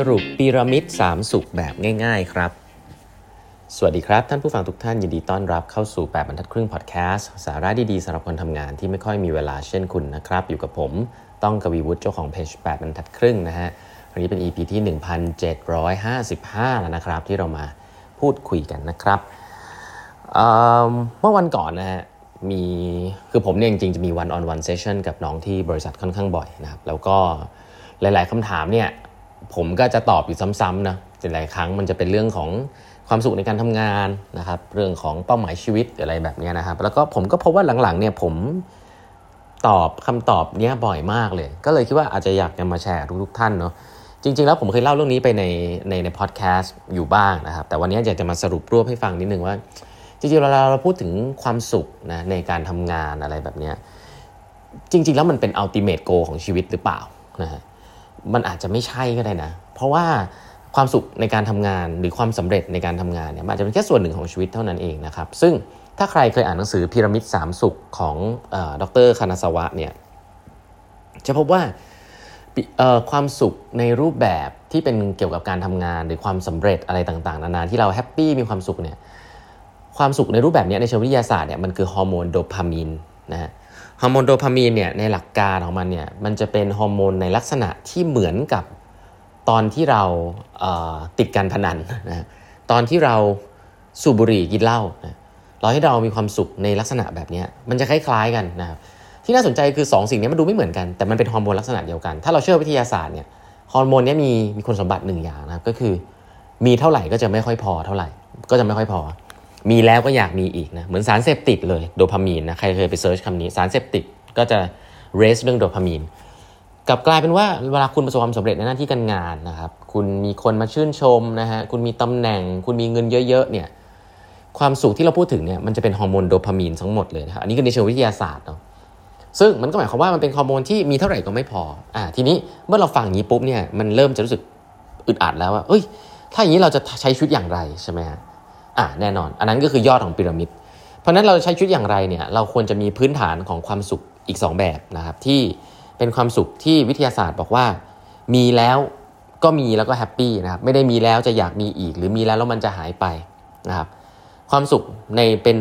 สรุปปีระมิด 3 สุขแบบง่าย ๆ ครับ สวัสดีครับ ท่านผู้ฟังทุกท่านยินดีต้อนรับเข้าสู่ 8บรรทัดครึ่งพอดแคสต์สาระดี ๆสำหรับคนทำงานที่ไม่ค่อยมีเวลาเช่นคุณนะครับ อยู่กับผมต้องกวีวุฒิเจ้าของเพจ8บรรทัดครึ่งนะฮะวันนี้เป็น EP ที่ 1755 แล้วนะครับ ที่เรามาพูดคุยกันนะครับเมื่อวันก่อนนะฮะมีคือผมเนี่ยจริงๆจะมี one on one session กับน้องที่บริษัทค่อนข้างบ่อยนะครับแล้วก็หลาย ๆคำถามเนี่ย ผมก็จะตอบอยู่ซ้ำๆนะหลายครั้งมันจะเป็นเรื่องของความสุขในการทำงานนะครับ เรื่องของเป้าหมายชีวิตอะไรแบบนี้นะครับ แล้วก็ผมก็พบว่าหลังๆเนี่ยผมตอบคำตอบเนี้ยบ่อยมากเลย ก็เลยคิดว่าอาจจะอยากจะมาแชร์ทุกๆท่านเนาะจริง ๆ แล้วผมเคยเล่าเรื่องนี้ไปในในในพอดแคสต์อยู่บ้างนะครับ แต่วันนี้อยากจะมาสรุปรวบให้ฟังนิดนึงว่า จริงๆเวลาเราพูดถึงความสุขนะในการทำงานอะไรแบบนี้จริง ๆ แล้วมันเป็นอัลติเมทโกของชีวิตหรือเปล่านะฮะ มันอาจจะไม่ใช่ก็ได้นะ เพราะว่าความสุขในการทำงานหรือความสำเร็จในการทำงานเนี่ยอาจจะเป็นแค่ส่วนหนึ่งของชีวิตเท่านั้นเองนะครับ ซึ่งถ้าใครเคยอ่านหนังสือพีระมิดสามสุขของดรคานาสวะเนี่ยจะพบว่าความสุขในรูปแบบที่เป็นเกี่ยวกับการทำงานหรือความสำเร็จอะไรต่างๆ นานาที่เราแฮปปี้มีความสุขเนี่ยความสุขในรูปแบบนี้ในเชิงวิทยาศาสตร์เนี่ยมันคือฮอร์โมนโดพามีนนะฮะ ฮอร์โมนโดพามีนเนี่ยในหลักการของมันเนี่ยมันจะเป็นฮอร์โมนในลักษณะที่เหมือนกับตอนที่เราติดการพนันนะตอนที่เราสูบบุหรี่กินเหล้านะเราให้เรามีความสุขในลักษณะแบบนี้มันจะคล้ายๆกันนะครับที่น่าสนใจคือ 2 สิ่งนี้มันดูไม่เหมือนกันแต่มันเป็นฮอร์โมนลักษณะเดียวกัน ถ้าเราเชื่อวิทยาศาสตร์เนี่ยฮอร์โมนนี้มีมีคุณสมบัติหนึ่งอย่างนะครับก็คือมีเท่าไหร่ก็จะไม่ค่อยพอเท่าไหร่ก็จะไม่ค่อยพอ มีแล้วก็อยากมีอีกนะเหมือนสารเสพติดเลยโดพามีนนะใครเคยไป search คำนี้สารเสพติดก็จะ raise เรื่องโดพามีนกับกลายเป็นว่าเวลาคุณประสบความสำเร็จในหน้าที่การงานนะครับ คุณมีคนมาชื่นชมนะฮะคุณมีตำแหน่ง คุณมีเงินเยอะๆเนี่ยความสุขที่เราพูดถึงเนี่ยมันจะเป็นฮอร์โมนโดพามีนทั้งหมดเลยนะครับอันนี้คือในเชิงวิทยาศาสตร์เนาะซึ่งมันก็หมายความว่ามันเป็นฮอร์โมนที่มีเท่าไหร่ก็ไม่พออ่าทีนี้เมื่อเราฟังอย่างนี้ปุ๊บเนี่ยมันเริ่มจะรู้สึกอึดอัดแล้วว่าเอ้ย ถ้าอย่างนี้เราจะใช้ชีวิตอย่างไรใช่ไหมฮะ อ่าแน่นอน อันนั้นก็คือยอดของพีระมิด เพราะนั้นเราใช้ชีวิตอย่างไรเนี่ยเราควรจะมีพื้นฐานของความสุขอีก 2 แบบนะครับที่เป็นความสุขที่วิทยาศาสตร์บอกว่ามีแล้วก็มีแล้วก็แฮปปี้นะครับไม่ได้มีแล้วจะอยากมีอีก หรือมีแล้วแล้วมันจะหายไปนะครับความสุขในเป็น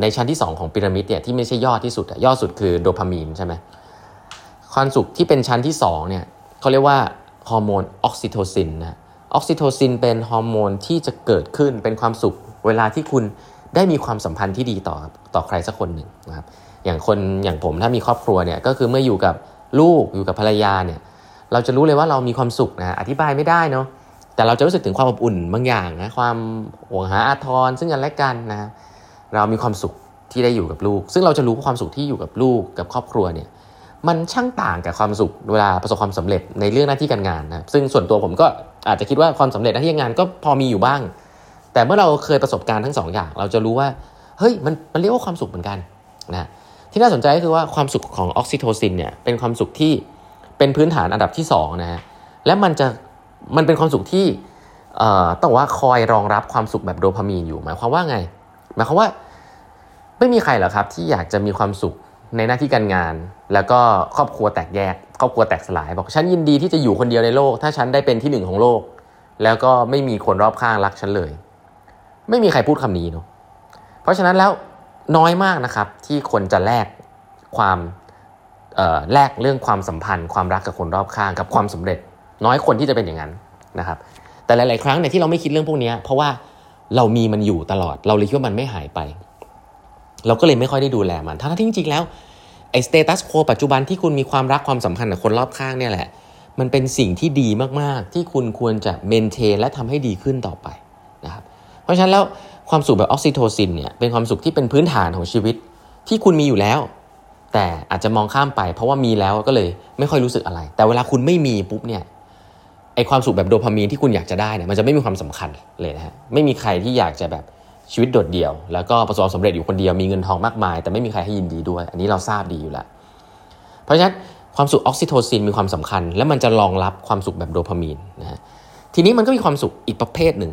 ในชั้นที่ 2 ของพีระมิดเนี่ยที่ไม่ใช่ยอดที่สุดยอดสุดคือโดพามีนใช่ไหมความสุขที่เป็นชั้นที่2เนี่ยเขาเรียกว่าฮอร์โมนออกซิโทซินนะ ออกซิโทซินเป็นฮอร์โมนที่จะเกิดขึ้นเป็นความสุข เวลาที่คุณได้มีความสัมพันธ์ที่ดีต่อต่อใครสักคนหนึ่งนะครับอย่างคนอย่างผมถ้ามีครอบครัวเนี่ยก็คือเมื่ออยู่กับลูกอยู่กับภรรยาเนี่ยเราจะรู้เลยว่าเรามีความสุขนะอธิบายไม่ได้เนาะแต่เราจะรู้สึกถึงความอบอุ่นบางอย่างนะความห่วงหาอาทรซึ่งกันและกันนะเรามีความสุขที่ได้อยู่กับลูก ซึ่งเราจะรู้ว่าความสุขที่อยู่กับลูกกับครอบครัวเนี่ยมันช่างต่างกับความสุขเวลาประสบความสำเร็จในเรื่องหน้าที่การงานนะซึ่งส่วนตัวผมก็ อาจจะคิดว่าความสำเร็จหน้าที่งานก็พอมีอยู่บ้าง แต่เมื่อเราเคยประสบการณ์ทั้งสองอย่าง เราจะรู้ว่าเฮ้ยมันมันเรียกว่าความสุขเหมือนกันนะที่น่าสนใจก็คือว่าความสุขของออกซิโทซินเนี่ยเป็นความสุขที่เป็นพื้นฐานอันดับที่2นะฮะและมันจะมันเป็นความสุขที่ต้องว่าคอยรองรับความสุขแบบโดพามีนอยู่หมายความว่าไงหมายความว่าไม่มีใครหรอกครับที่อยากจะมีความสุข ในหน้าที่การงาน แล้วก็ครอบครัวแตกแยก ครอบครัวแตกสลายบอกฉันยินดีที่จะอยู่คนเดียวในโลก ถ้าฉันได้เป็นที่หนึ่งของโลก แล้วก็ไม่มีคนรอบข้างรักฉันเลย ไม่มีใครพูดคำนี้เนาะเพราะฉะนั้นแล้วน้อยมากนะครับที่คนจะแลกความแลกเรื่องความสัมพันธ์ ความรักกับคนรอบข้างกับความสำเร็จ น้อยคนที่จะเป็นอย่างนั้นนะครับ แต่หลาย ๆ ครั้งเนี่ยที่เราไม่คิดเรื่องพวกนี้เพราะว่าเรามีมันอยู่ตลอดเราเลยคิดว่ามันไม่หายไป เราก็เลยไม่ค่อยได้ดูแลมัน ทั้งที่จริงๆแล้วไอ้ status quo ปัจจุบันที่คุณมีความรักความสัมพันธ์กับคนรอบข้างเนี่ยแหละ มันเป็นสิ่งที่ดีมากๆ ที่คุณควรจะ maintain และทำให้ดีขึ้นต่อไปนะครับ เพราะฉะนั้นแล้วความสุขแบบออกซิโทซินเนี่ยเป็นความสุขที่เป็นพื้นฐานของชีวิตที่คุณมีอยู่แล้ว แต่อาจจะมองข้ามไป เพราะว่ามีแล้วก็เลยไม่ค่อยรู้สึกอะไร แต่เวลาคุณไม่มีปุ๊บเนี่ยไอความสุขแบบโดพามีนที่คุณอยากจะได้เนี่ยมันจะไม่มีความสำคัญเลยนะฮะไม่มีใครที่อยากจะแบบ ชีวิตโดดเดี่ยว แล้วก็ประสบความสำเร็จอยู่คนเดียวมีเงินทองมากมาย แต่ไม่มีใครให้ยินดีด้วย อันนี้เราทราบดีอยู่แล้ว เพราะฉะนั้นความสุขออกซิโทซินมีความสำคัญ และมันจะรองรับความสุขแบบโดพามีนนะฮะทีนี้มันก็มีความสุขอีกประเภทหนึ่ง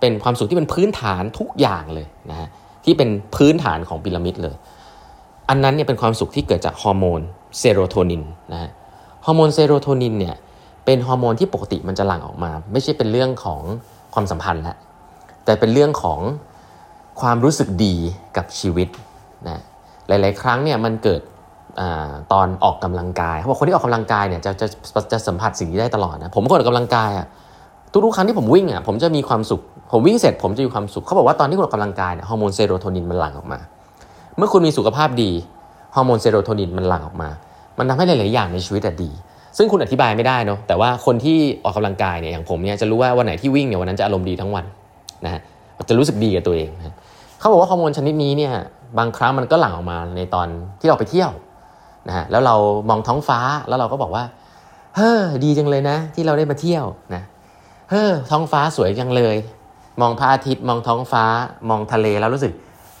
เป็นความสุขที่เป็นพื้นฐานทุกอย่างเลยนะฮะที่เป็นพื้นฐานของพีระมิดเลย อันนั้นเนี่ยเป็นความสุขที่เกิดจากฮอร์โมนเซโรโทนินนะฮะฮอร์โมนเซโรโทนินเนี่ยเป็นฮอร์โมนที่ปกติมันจะหลั่งออกมา ไม่ใช่เป็นเรื่องของความสัมพันธ์แล้วแต่เป็นเรื่องของ ความรู้สึกดีกับชีวิตนะหลาย ๆ ครั้งเนี่ยมันเกิดอตอนออกกำลังกายเขาบอกคนที่ออกกำลังกายเนี่ยจะจะจะสัมผัสสิ่งนี้ได้ตลอดนะผมก็ออกกำลังกายอะทุกๆครั้งที่ผมวิ่งอะผมจะมีความสุข ผมวิ่งเสร็จผมจะมีความสุขเขาบอกว่าตอนที่คุณออกกำลังกายเนี่ยฮอร์โมนเซโรโทนินมันหลั่งออกมา เมื่อคุณมีสุขภาพดีฮอร์โมนเซโรโทนินมันหลั่งออกมา มันทำให้หลาย ๆ อย่างในชีวิตดี ซึ่งคุณอธิบายไม่ได้เนาะแต่ว่าคนที่ออกกำลังกายเนี่ยอย่างผมเนี่ยจะรู้ว่าวันไหนที่วิ่งเนี่ยวันนั้นจะอารมณ์ดีทั้งวันนะฮะจะรู้สึกดีกับตัวเองนะ เขาบอกว่าฮอร์โมนชนิดนี้เนี่ยบางครั้งมันก็หลั่งออกมาในตอนที่เราไปเที่ยวนะฮะแล้วเรามองท้องฟ้าแล้วเราก็บอกว่า เฮ้อดีจังเลยนะ ที่เราได้มาเที่ยวนะเฮ้อท้องฟ้าสวยจังเลย มองพระอาทิตย์มองท้องฟ้ามองทะเลแล้วรู้สึก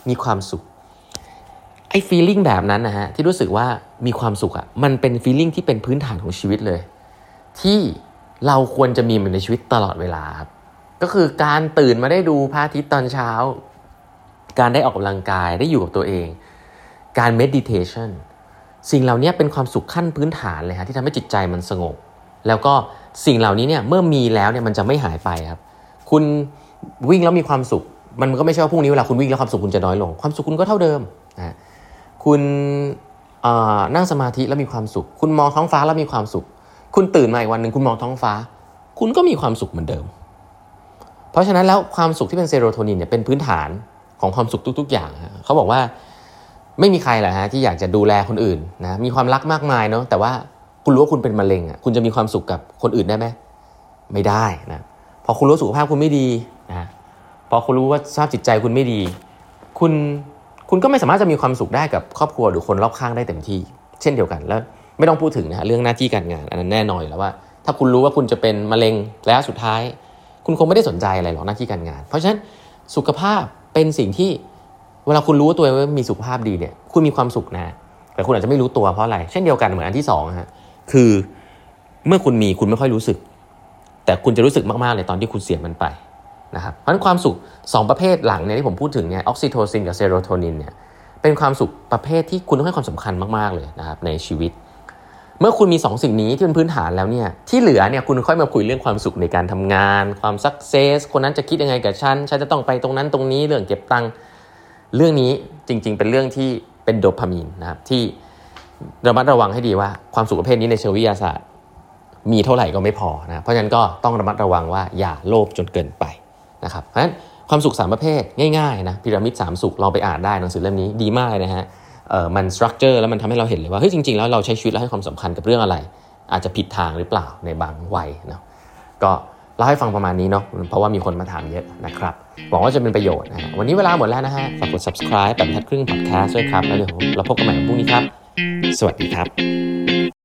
มีความสุขไอ้ฟีลลิ่งแบบนั้นนะฮะที่รู้สึกว่ามีความสุขอะ่ะมันเป็นฟีลลิ่งที่เป็นพื้นฐานของชีวิตเลย ที่เราควรจะมีมันในชีวิตตลอดเวลาครับก็คือการตื่นมาได้ดูพระอาทิตย์ตอนเช้า การได้ออกกำลังกายได้อยู่กับตัวเอง การ meditation สิ่งเหล่านี้เป็นความสุขขั้นพื้นฐานเลยฮะที่ทำให้จิตใจมันสงบ แล้วก็สิ่งเหล่านี้เนี่ยเมื่อมีแล้วเนี่ยมันจะไม่หายไปครับ คุณวิ่งแล้วมีความสุข มันก็ไม่ใช่ว่าพรุ่งนี้เวลาคุณวิ่งแล้วความสุขคุณจะน้อยลง ความสุขคุณก็เท่าเดิมนะคุณนั่งสมาธิแล้วมีความสุข คุณมองท้องฟ้าแล้วมีความสุข คุณตื่นมาอีกวันหนึ่งคุณมองท้องฟ้า คุณก็มีความสุขเหมือนเดิม เพราะฉะนั้นแล้วความสุขที่เป็นเซโรโทนินเนี่ยเป็นพื้นฐาน ของความสุขทุก ๆ อย่างเขาบอกว่าไม่มีใครแหละฮะที่อยากจะดูแลคนอื่นนะมีความรักมากมายเนาะแต่ว่าคุณรู้ว่าคุณเป็นมะเร็งอะคุณจะมีความสุขกับคนอื่นได้ไหมไม่ได้นะพอคุณรู้สุขภาพคุณไม่ดีนะพอคุณรู้ว่าสภาพจิตใจคุณไม่ดี คุณคุณก็ไม่สามารถจะมีความสุขได้กับครอบครัวหรือคนรอบข้างได้เต็มที่ เช่นเดียวกันแล้วไม่ต้องพูดถึงนะเรื่องหน้าที่การงานอันนั้นแน่นอนแล้วว่า ถ้าคุณรู้ว่าคุณจะเป็นมะเร็งแล้วสุดท้าย คุณคงไม่ได้สนใจอะไรหรอกหน้าที่การงาน เพราะฉะนั้นสุขภาพ เป็นสิ่งที่เวลาคุณรู้ตัวเองมีสุขภาพดีเนี่ย คุณมีความสุขนะ แต่คุณอาจจะไม่รู้ตัวเพราะอะไร เช่นเดียวกันเหมือนอันที่สองฮะคือเมื่อคุณมีคุณไม่ค่อยรู้สึก แต่คุณจะรู้สึกมากๆเลยตอนที่คุณเสียมันไปนะครับเพราะฉะนั้นความสุข 2 ประเภทหลังเนี่ยที่ผมพูดถึงเนี่ยออกซิโทซินกับเซโรโทนินเนี่ยเป็นความสุขประเภทที่คุณต้องให้ความสำคัญมากๆเลยนะครับในชีวิต เมื่อคุณมี2สสิ่งนี้ที่เป็นพื้นฐานแล้วเนี่ยที่เหลือเนี่ยคุณค่อยมาคุยเรื่องความสุขในการทำงาน ความสักเซสคนนั้นจะคิดยังไงกับฉันฉันจะต้องไปตรงนั้นตรงนี้เรื่องเก็บตังค์เรื่องนี้จริง ๆ เป็นเรื่องที่เป็นโดพามีนนะครับที่ระมัดระวังให้ดีว่าความสุขประเภทนี้ในเชิงวิทยาศาสตร์ มีเท่าไหร่ก็ไม่พอนะเพราะฉะนั้นก็ต้องระมัดระวังว่าอย่าโลภจนเกินไปนะครับเพราะฉะนั้นความสุขสามประเภทง่ายๆนะพีระมิดสามสุขเราไปอ่านได้หนังสือเล่มนี้ดีมากเลยนะฮะ มันสตรัคเจอร์แล้วมันทำให้เราเห็นเลยว่าเฮ้ยจริงๆแล้วเราใช้ชีวิตแล้วให้ความสำคัญกับเรื่องอะไร อาจจะผิดทางหรือเปล่าในบางวัยเนาะก็เล่าให้ฟังประมาณนี้เนาะเพราะว่ามีคนมาถามเยอะนะครับหวังว่าจะเป็นประโยชน์นะวันนี้เวลาหมดแล้วนะฮะฝากกด subscribe แบบทัดครึ่ง podcast ด้วยครับแล้วเดี๋ยวเราพบกันใหม่วันพรุ่งนี้ครับ สวัสดีครับ